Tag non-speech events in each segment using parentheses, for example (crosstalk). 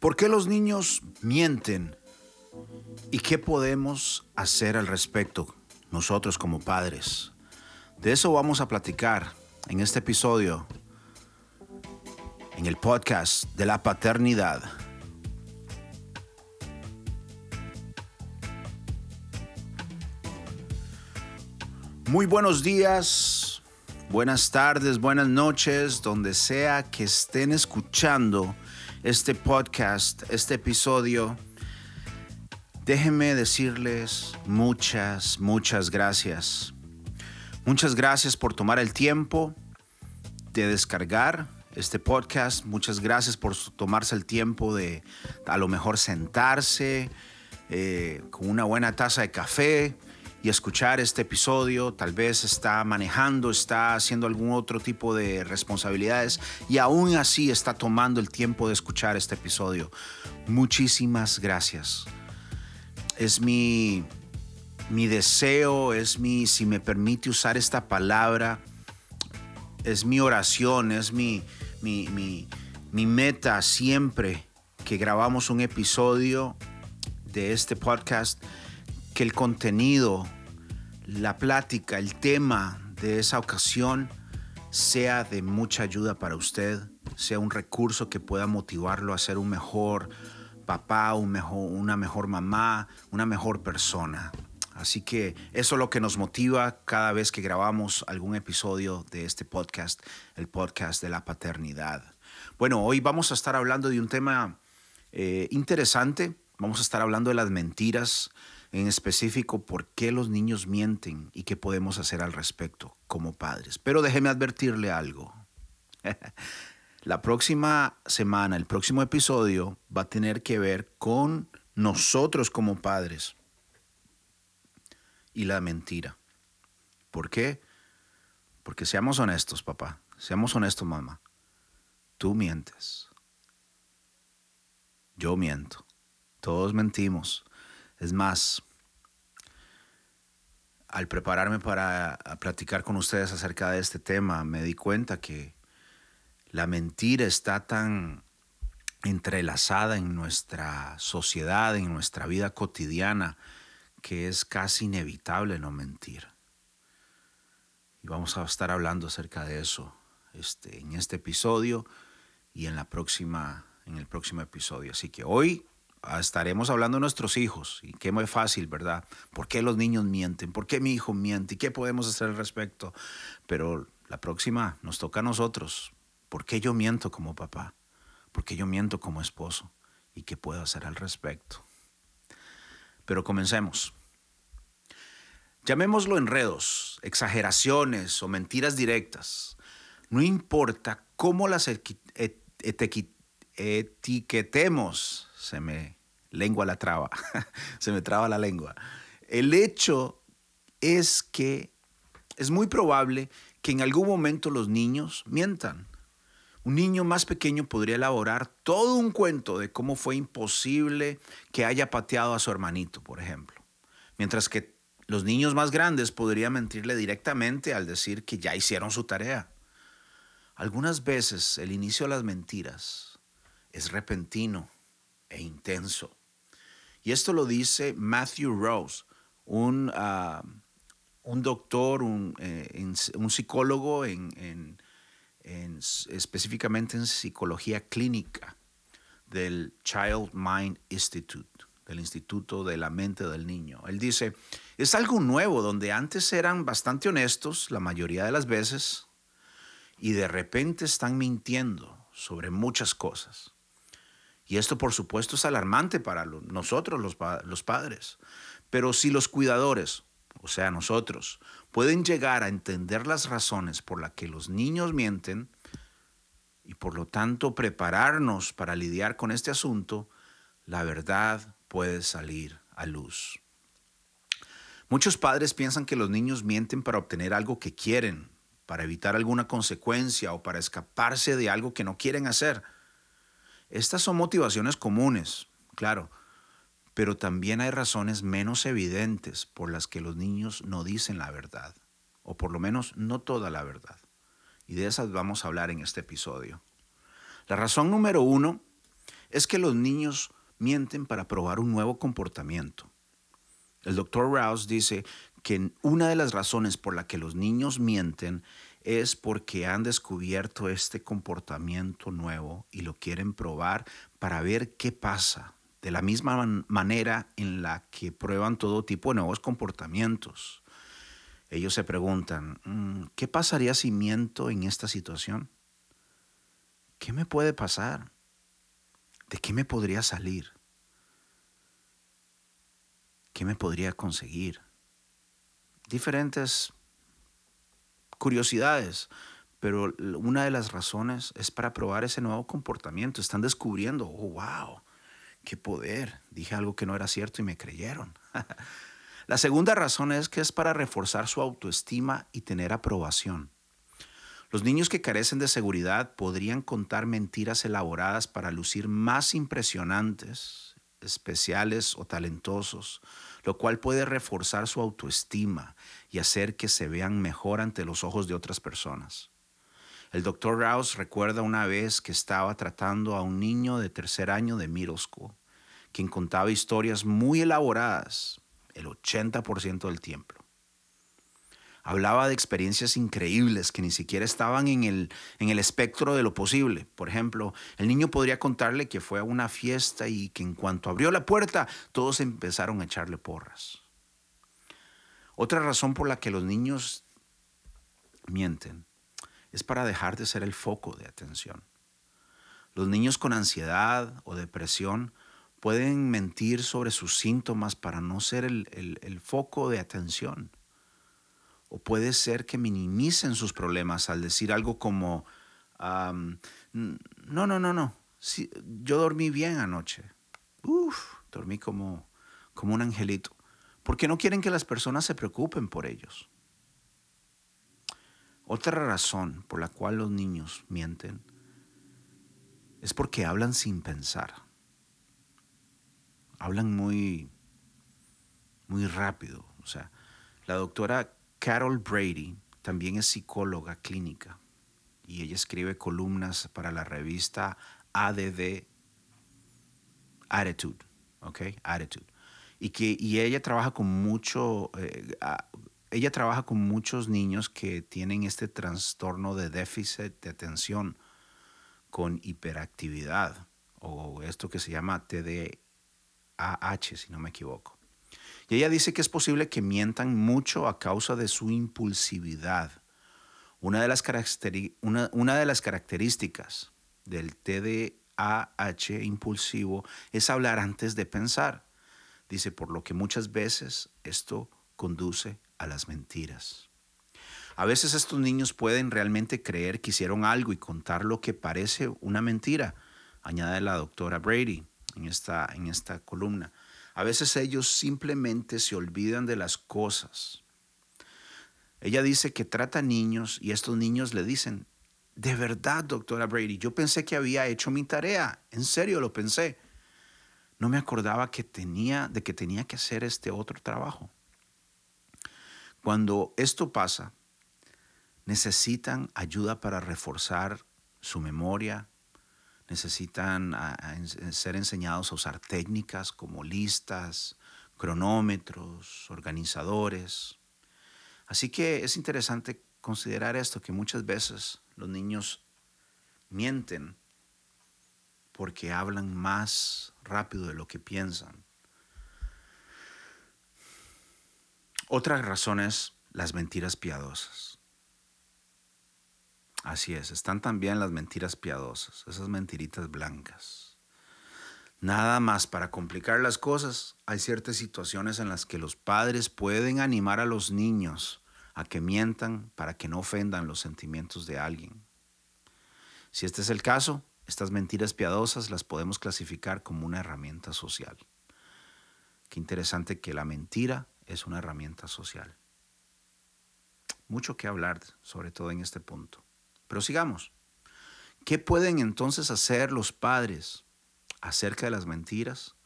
¿Por qué los niños mienten? ¿Y qué podemos hacer al respecto nosotros como padres? De eso vamos a platicar en este episodio, en el podcast de la paternidad. Muy buenos días, buenas tardes, buenas noches, donde sea que estén escuchando este podcast, este episodio. Déjenme decirles muchas, muchas gracias. Muchas gracias por tomar el tiempo de descargar este podcast. Muchas gracias por tomarse el tiempo de a lo mejor sentarse eh, con una buena taza de café, y escuchar este episodio, tal vez está manejando, está haciendo algún otro tipo de responsabilidades y aún así está tomando el tiempo de escuchar este episodio. Muchísimas gracias. Es mi, mi deseo, es mi, si me permite usar esta palabra, es mi oración, es mi, mi, mi, mi meta siempre que grabamos un episodio de este podcast, que el contenido la plática, el tema de esa ocasión sea de mucha ayuda para usted, sea un recurso que pueda motivarlo a ser un mejor papá, un mejor, una mejor mamá, una mejor persona. Así que eso es lo que nos motiva cada vez que grabamos algún episodio de este podcast, el podcast de la paternidad. Bueno, hoy vamos a estar hablando de un tema eh, interesante. Vamos a estar hablando de las mentiras, en específico por qué los niños mienten y qué podemos hacer al respecto como padres. Pero déjeme advertirle algo. (laughs) La próxima semana, el próximo episodio va a tener que ver con nosotros como padres y la mentira. ¿Por qué? Porque seamos honestos, papá. Seamos honestos, mamá. Tú mientes. Yo miento. Todos mentimos. Es más, al prepararme para platicar con ustedes acerca de este tema, me di cuenta que la mentira está tan entrelazada en nuestra sociedad, en nuestra vida cotidiana, que es casi inevitable no mentir. Y vamos a estar hablando acerca de eso este, en este episodio y en, la próxima, en el próximo episodio. Así que hoy estaremos hablando de nuestros hijos y qué muy fácil, ¿verdad? ¿Por qué los niños mienten? ¿Por qué mi hijo miente? ¿Y qué podemos hacer al respecto? Pero la próxima nos toca a nosotros. ¿Por qué yo miento como papá? ¿Por qué yo miento como esposo? ¿Y qué puedo hacer al respecto? Pero comencemos. Llamémoslo enredos, exageraciones o mentiras directas. No importa cómo las etiquetemos, se me lengua la traba, (laughs) se me traba la lengua. El hecho es que es muy probable que en algún momento los niños mientan. Un niño más pequeño podría elaborar todo un cuento de cómo fue imposible que haya pateado a su hermanito, por ejemplo. Mientras que los niños más grandes podrían mentirle directamente al decir que ya hicieron su tarea. Algunas veces el inicio de las mentiras es repentino e intenso. Y esto lo dice Matthew Rose, un, ah, un doctor, un, eh, un psicólogo en, específicamente en psicología clínica del Child Mind Institute, del Instituto de la Mente del Niño. Él dice, es algo nuevo donde antes eran bastante honestos la mayoría de las veces y de repente están mintiendo sobre muchas cosas. Y esto por supuesto es alarmante para nosotros los, los padres. Pero si los cuidadores, o sea nosotros, pueden llegar a entender las razones por las que los niños mienten y por lo tanto prepararnos para lidiar con este asunto, la verdad puede salir a luz. Muchos padres piensan que los niños mienten para obtener algo que quieren, para evitar alguna consecuencia o para escaparse de algo que no quieren hacer. Estas son motivaciones comunes, claro, pero también hay razones menos evidentes por las que los niños no dicen la verdad, o por lo menos no toda la verdad. Y de esas vamos a hablar en este episodio. La razón número uno es que los niños mienten para probar un nuevo comportamiento. El doctor Rouse dice que una de las razones por la que los niños mienten es porque han descubierto este comportamiento nuevo y lo quieren probar para ver qué pasa, de la misma manera en la que prueban todo tipo de nuevos comportamientos. Ellos se preguntan, mm, ¿qué pasaría si miento en esta situación? ¿Qué me puede pasar? ¿De qué me podría salir? ¿Qué me podría conseguir? Diferentes curiosidades, pero una de las razones es para probar ese nuevo comportamiento. Están descubriendo, oh, wow, qué poder. Dije algo que no era cierto y me creyeron. (laughs) La segunda razón es que es para reforzar su autoestima y tener aprobación. Los niños que carecen de seguridad podrían contar mentiras elaboradas para lucir más impresionantes, especiales o talentosos, lo cual puede reforzar su autoestima y hacer que se vean mejor ante los ojos de otras personas. El doctor Rouse recuerda una vez que estaba tratando a un niño de tercer año de middle school, quien contaba historias muy elaboradas el 80% del tiempo. Hablaba de experiencias increíbles que ni siquiera estaban en el, en el espectro de lo posible. Por ejemplo, el niño podría contarle que fue a una fiesta y que en cuanto abrió la puerta, todos empezaron a echarle porras. Otra razón por la que los niños mienten es para dejar de ser el foco de atención. Los niños con ansiedad o depresión pueden mentir sobre sus síntomas para no ser el, el foco de atención. O puede ser que minimicen sus problemas al decir algo como, no, no, no, no, yo dormí bien anoche. Uf, dormí como, como un angelito. Porque no quieren que las personas se preocupen por ellos. Otra razón por la cual los niños mienten es porque hablan sin pensar. Hablan muy, muy rápido. O sea, la doctora Carol Brady también es psicóloga clínica y ella escribe columnas para la revista ADD Attitude, ¿ok? Attitude. Y, que, y ella trabaja con mucho, eh, ella trabaja con muchos niños que tienen este trastorno de déficit de atención con hiperactividad o esto que se llama TDAH, si no me equivoco. Y ella dice que es posible que mientan mucho a causa de su impulsividad. Una de las, una, de las características del TDAH impulsivo es hablar antes de pensar. Dice, por lo que muchas veces esto conduce a las mentiras. A veces estos niños pueden realmente creer que hicieron algo y contar lo que parece una mentira, añade la doctora Brady en esta, en esta columna. A veces ellos simplemente se olvidan de las cosas. Ella dice que trata niños y estos niños le dicen, de verdad, doctora Brady, yo pensé que había hecho mi tarea, en serio lo pensé. No me acordaba que tenía, de que tenía que hacer este otro trabajo. Cuando esto pasa, necesitan ayuda para reforzar su memoria, necesitan ser enseñados a usar técnicas como listas, cronómetros, organizadores. Así que es interesante considerar esto, que muchas veces los niños mienten porque hablan más rápido de lo que piensan. Otra razón es las mentiras piadosas. Así es, están también las mentiras piadosas, esas mentiritas blancas. Nada más para complicar las cosas, hay ciertas situaciones en las que los padres pueden animar a los niños a que mientan para que no ofendan los sentimientos de alguien. Si este es el caso, estas mentiras piadosas las podemos clasificar como una herramienta social. Qué interesante que la mentira es una herramienta social. Mucho que hablar, sobre todo en este punto. Pero sigamos. ¿Qué pueden entonces hacer los padres acerca de las mentiras?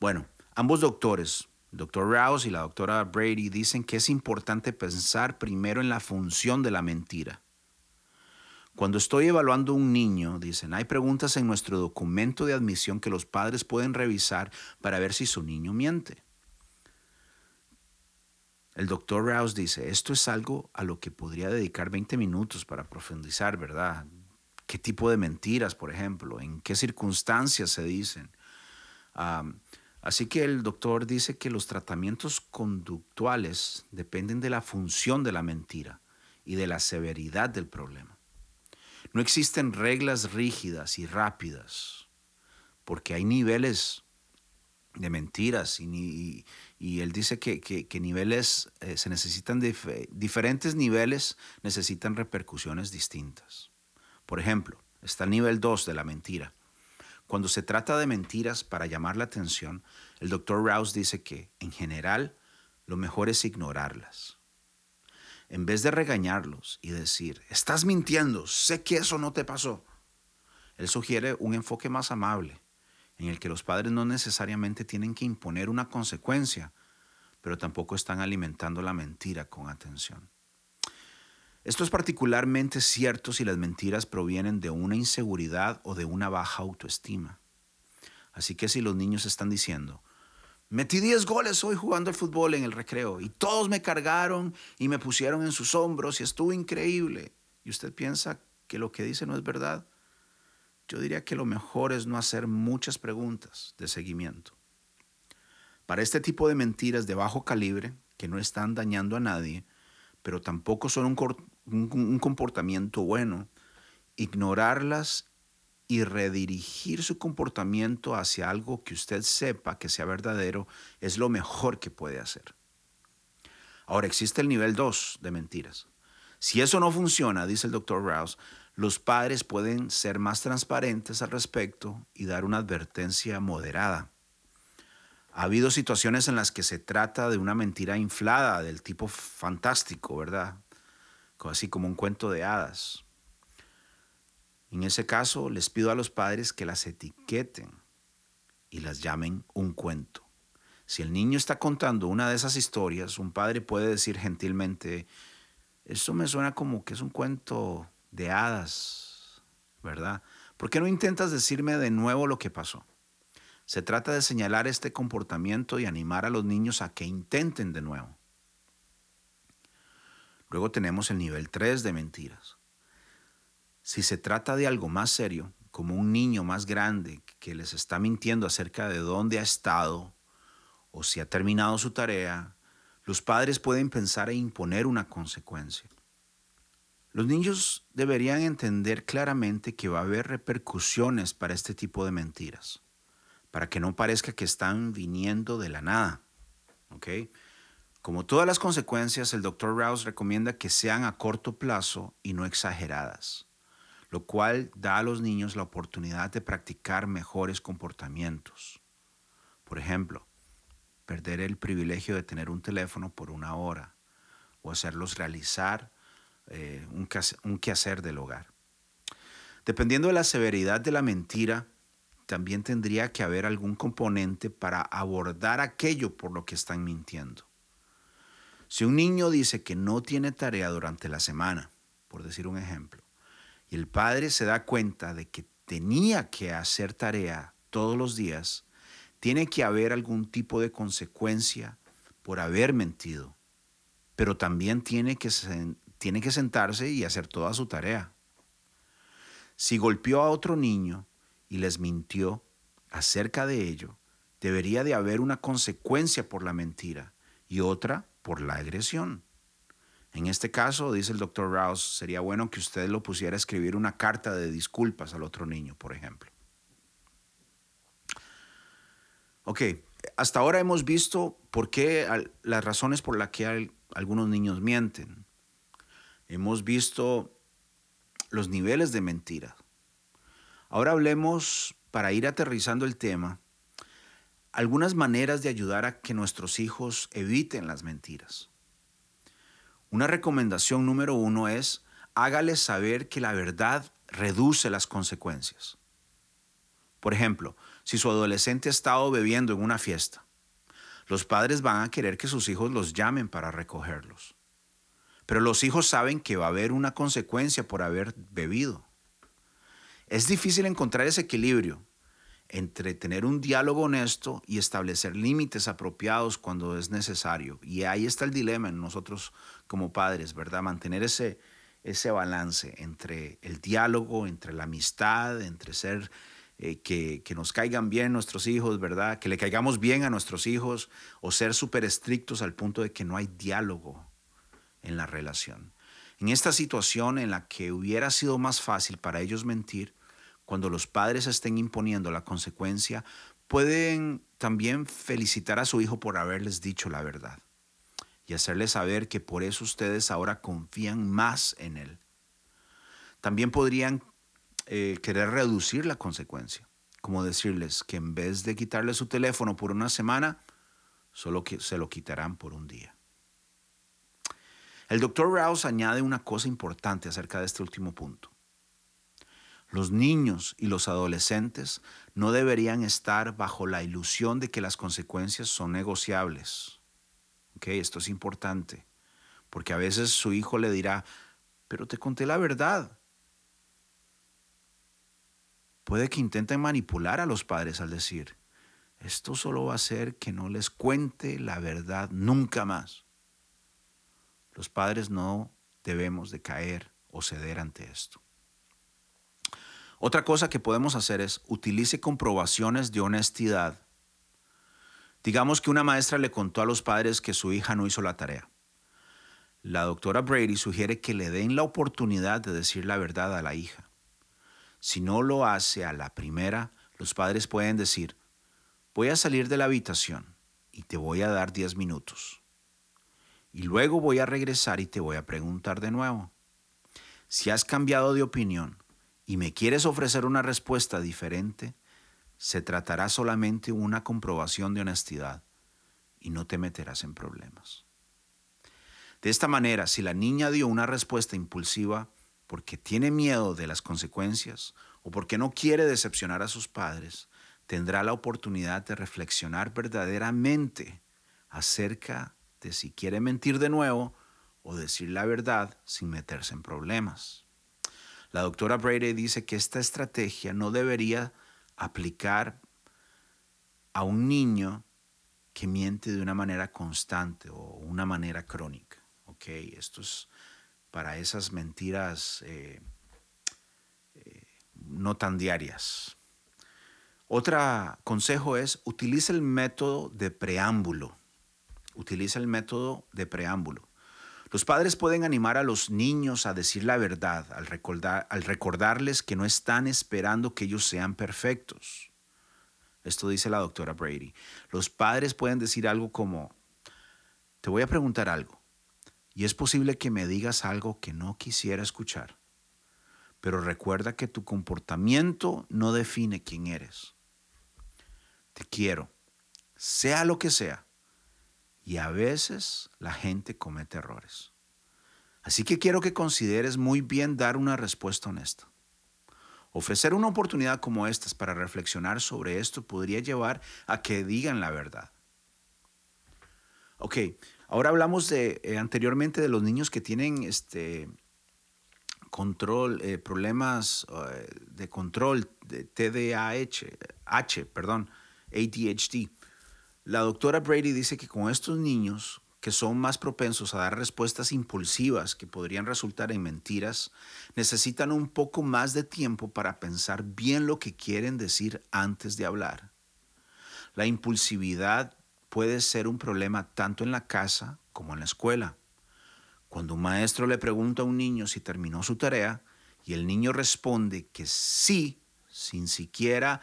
Bueno, ambos doctores, doctor Rouse y la doctora Brady, dicen que es importante pensar primero en la función de la mentira. Cuando estoy evaluando a un niño, dicen, hay preguntas en nuestro documento de admisión que los padres pueden revisar para ver si su niño miente. El doctor Rouse dice, esto es algo a lo que podría dedicar 20 minutos para profundizar, ¿verdad? ¿Qué tipo de mentiras, por ejemplo? ¿En qué circunstancias se dicen? así que el doctor dice que los tratamientos conductuales dependen de la función de la mentira y de la severidad del problema. No existen reglas rígidas y rápidas, porque hay niveles de mentiras y, él dice que, niveles eh, se necesitan, diferentes niveles necesitan repercusiones distintas. Por ejemplo, está el nivel 2 de la mentira. Cuando se trata de mentiras para llamar la atención, el doctor Rouse dice que, en general, lo mejor es ignorarlas en vez de regañarlos y decir, estás mintiendo, sé que eso no te pasó, él sugiere un enfoque más amable, en el que los padres no necesariamente tienen que imponer una consecuencia, pero tampoco están alimentando la mentira con atención. Esto es particularmente cierto si las mentiras provienen de una inseguridad o de una baja autoestima. Así que si los niños están diciendo, Metí 10 goles hoy jugando al fútbol en el recreo y todos me cargaron y me pusieron en sus hombros y estuvo increíble. ¿Y usted piensa que lo que dice no es verdad? Yo diría que lo mejor es no hacer muchas preguntas de seguimiento. Para este tipo de mentiras de bajo calibre, que no están dañando a nadie, pero tampoco son un, comportamiento bueno, ignorarlas y redirigir su comportamiento hacia algo que usted sepa que sea verdadero es lo mejor que puede hacer. Ahora existe el nivel 2 de mentiras. Si eso no funciona, dice el doctor Rouse, los padres pueden ser más transparentes al respecto y dar una advertencia moderada. Ha habido situaciones en las que se trata de una mentira inflada del tipo fantástico, ¿verdad? Así como un cuento de hadas. En ese caso, les pido a los padres que las etiqueten y las llamen un cuento. Si el niño está contando una de esas historias, un padre puede decir gentilmente, esto me suena como que es un cuento de hadas, ¿verdad? ¿Por qué no intentas decirme de nuevo lo que pasó? Se trata de señalar este comportamiento y animar a los niños a que intenten de nuevo. Luego tenemos el nivel 3 de mentiras. Si se trata de algo más serio, como un niño más grande que les está mintiendo acerca de dónde ha estado o si ha terminado su tarea, los padres pueden pensar e imponer una consecuencia. Los niños deberían entender claramente que va a haber repercusiones para este tipo de mentiras, para que no parezca que están viniendo de la nada. Como todas las consecuencias, el Dr. Rouse recomienda que sean a corto plazo y no exageradas lo cual da a los niños la oportunidad de practicar mejores comportamientos. Por ejemplo, perder el privilegio de tener un teléfono por una hora o hacerlos realizar eh, un, un quehacer del hogar. Dependiendo de la severidad de la mentira, también tendría que haber algún componente para abordar aquello por lo que están mintiendo. Si un niño dice que no tiene tarea durante la semana, por decir un ejemplo, y el padre se da cuenta de que tenía que hacer tarea todos los días, tiene que haber algún tipo de consecuencia por haber mentido, pero también tiene que, tiene que sentarse y hacer toda su tarea. Si golpeó a otro niño y les mintió acerca de ello, debería de haber una consecuencia por la mentira y otra por la agresión. En este caso, dice el doctor Rouse, sería bueno que usted lo pusiera a escribir una carta de disculpas al otro niño, por ejemplo. Ok, hasta ahora hemos visto por qué las razones por las que algunos niños mienten. Hemos visto los niveles de mentira. Ahora hablemos, para ir aterrizando el tema, algunas maneras de ayudar a que nuestros hijos eviten las mentiras. Una recomendación número uno es hágale saber que la verdad reduce las consecuencias. Por ejemplo, si su adolescente ha estado bebiendo en una fiesta, los padres van a querer que sus hijos los llamen para recogerlos. Pero los hijos saben que va a haber una consecuencia por haber bebido. Es difícil encontrar ese equilibrio entre tener un diálogo honesto y establecer límites apropiados cuando es necesario. Y ahí está el dilema en nosotros como padres, ¿verdad? Mantener ese, ese balance entre el diálogo, entre la amistad, entre ser eh, que, que, nos caigan bien nuestros hijos, ¿verdad? Que le caigamos bien a nuestros hijos o ser súper estrictos al punto de que no hay diálogo en la relación. En esta situación en la que hubiera sido más fácil para ellos mentir, cuando los padres estén imponiendo la consecuencia, pueden también felicitar a su hijo por haberles dicho la verdad y hacerles saber que por eso ustedes ahora confían más en él. También podrían eh, querer reducir la consecuencia, como decirles que en vez de quitarle su teléfono por una semana, solo que se lo quitarán por un día. El doctor Rouse añade una cosa importante acerca de este último punto. Los niños y los adolescentes no deberían estar bajo la ilusión de que las consecuencias son negociables. Esto es importante, porque a veces su hijo le dirá, pero te conté la verdad. Puede que intenten manipular a los padres al decir, esto solo va a hacer que no les cuente la verdad nunca más. Los padres no debemos de caer o ceder ante esto. Otra cosa que podemos hacer es utilice comprobaciones de honestidad. Digamos que una maestra le contó a los padres que su hija no hizo la tarea. La doctora Brady sugiere que le den la oportunidad de decir la verdad a la hija. Si no lo hace a la primera, los padres pueden decir, voy a salir de la habitación y te voy a dar 10 minutos. Y luego voy a regresar y te voy a preguntar de nuevo. Si has cambiado de opinión, y me quieres ofrecer una respuesta diferente, se tratará solamente una comprobación de honestidad y no te meterás en problemas. De esta manera, si la niña dio una respuesta impulsiva porque tiene miedo de las consecuencias o porque no quiere decepcionar a sus padres, tendrá la oportunidad de reflexionar verdaderamente acerca de si quiere mentir de nuevo o decir la verdad sin meterse en problemas. La doctora Brady dice que esta estrategia no debería aplicar a un niño que miente de una manera constante o una manera crónica. Esto es para esas mentiras eh, eh, no tan diarias. Otro consejo es utiliza el método de preámbulo. Utiliza el método de preámbulo. Los padres pueden animar a los niños a decir la verdad al, recordar, al recordarles que no están esperando que ellos sean perfectos. Esto dice la doctora Brady. Los padres pueden decir algo como, te voy a preguntar algo, y es posible que me digas algo que no quisiera escuchar, pero recuerda que tu comportamiento no define quién eres. Te quiero, sea lo que sea. Y a veces la gente comete errores. Así que quiero que consideres muy bien dar una respuesta honesta. Ofrecer una oportunidad como esta para reflexionar sobre esto podría llevar a que digan la verdad. Ok, ahora hablamos de eh, anteriormente de los niños que tienen este control, eh, problemas eh, de control, de TDAH, H, perdón, ADHD. La doctora Brady dice que con estos niños que son más propensos a dar respuestas impulsivas que podrían resultar en mentiras, necesitan un poco más de tiempo para pensar bien lo que quieren decir antes de hablar. La impulsividad puede ser un problema tanto en la casa como en la escuela. Cuando un maestro le pregunta a un niño si terminó su tarea y el niño responde que sí, sin siquiera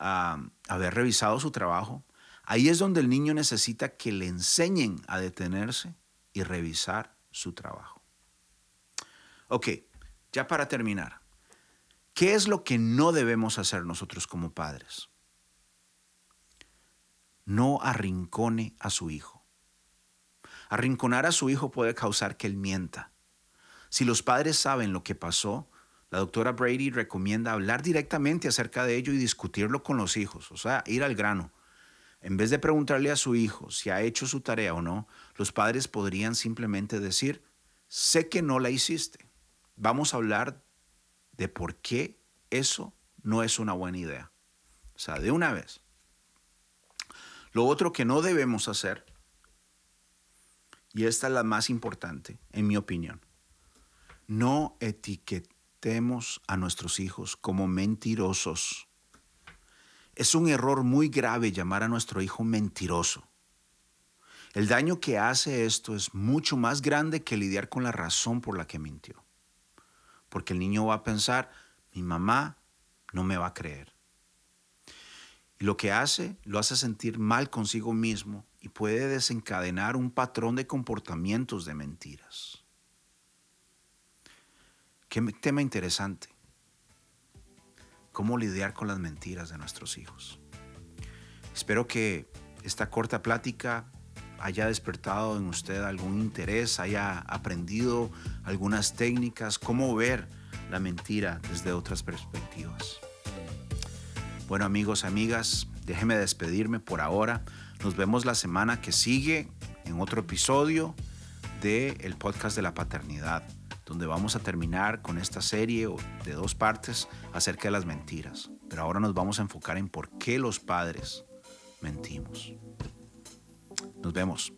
ah, haber revisado su trabajo, Ahí es donde el niño necesita que le enseñen a detenerse y revisar su trabajo. Ok, ya para terminar, ¿qué es lo que no debemos hacer nosotros como padres? No arrincone a su hijo. Arrinconar a su hijo puede causar que él mienta. Si los padres saben lo que pasó, la doctora Brady recomienda hablar directamente acerca de ello y discutirlo con los hijos, o sea, ir al grano. En vez de preguntarle a su hijo si ha hecho su tarea o no, los padres podrían simplemente decir, sé que no la hiciste. Vamos a hablar de por qué eso no es una buena idea. O sea, de una vez. Lo otro que no debemos hacer, y esta es la más importante, en mi opinión, no etiquetemos a nuestros hijos como mentirosos. Es un error muy grave llamar a nuestro hijo mentiroso. El daño que hace esto es mucho más grande que lidiar con la razón por la que mintió. Porque el niño va a pensar, mi mamá no me va a creer. Y lo que hace, lo hace sentir mal consigo mismo y puede desencadenar un patrón de comportamientos de mentiras. Qué tema interesante. ¿Cómo lidiar con las mentiras de nuestros hijos? Espero que esta corta plática haya despertado en usted algún interés, haya aprendido algunas técnicas, cómo ver la mentira desde otras perspectivas. Bueno amigos, amigas, déjenme despedirme por ahora. Nos vemos la semana que sigue en otro episodio del el podcast de la paternidad, donde vamos a terminar con esta serie de dos partes acerca de las mentiras. Pero ahora nos vamos a enfocar en por qué los padres mentimos. Nos vemos.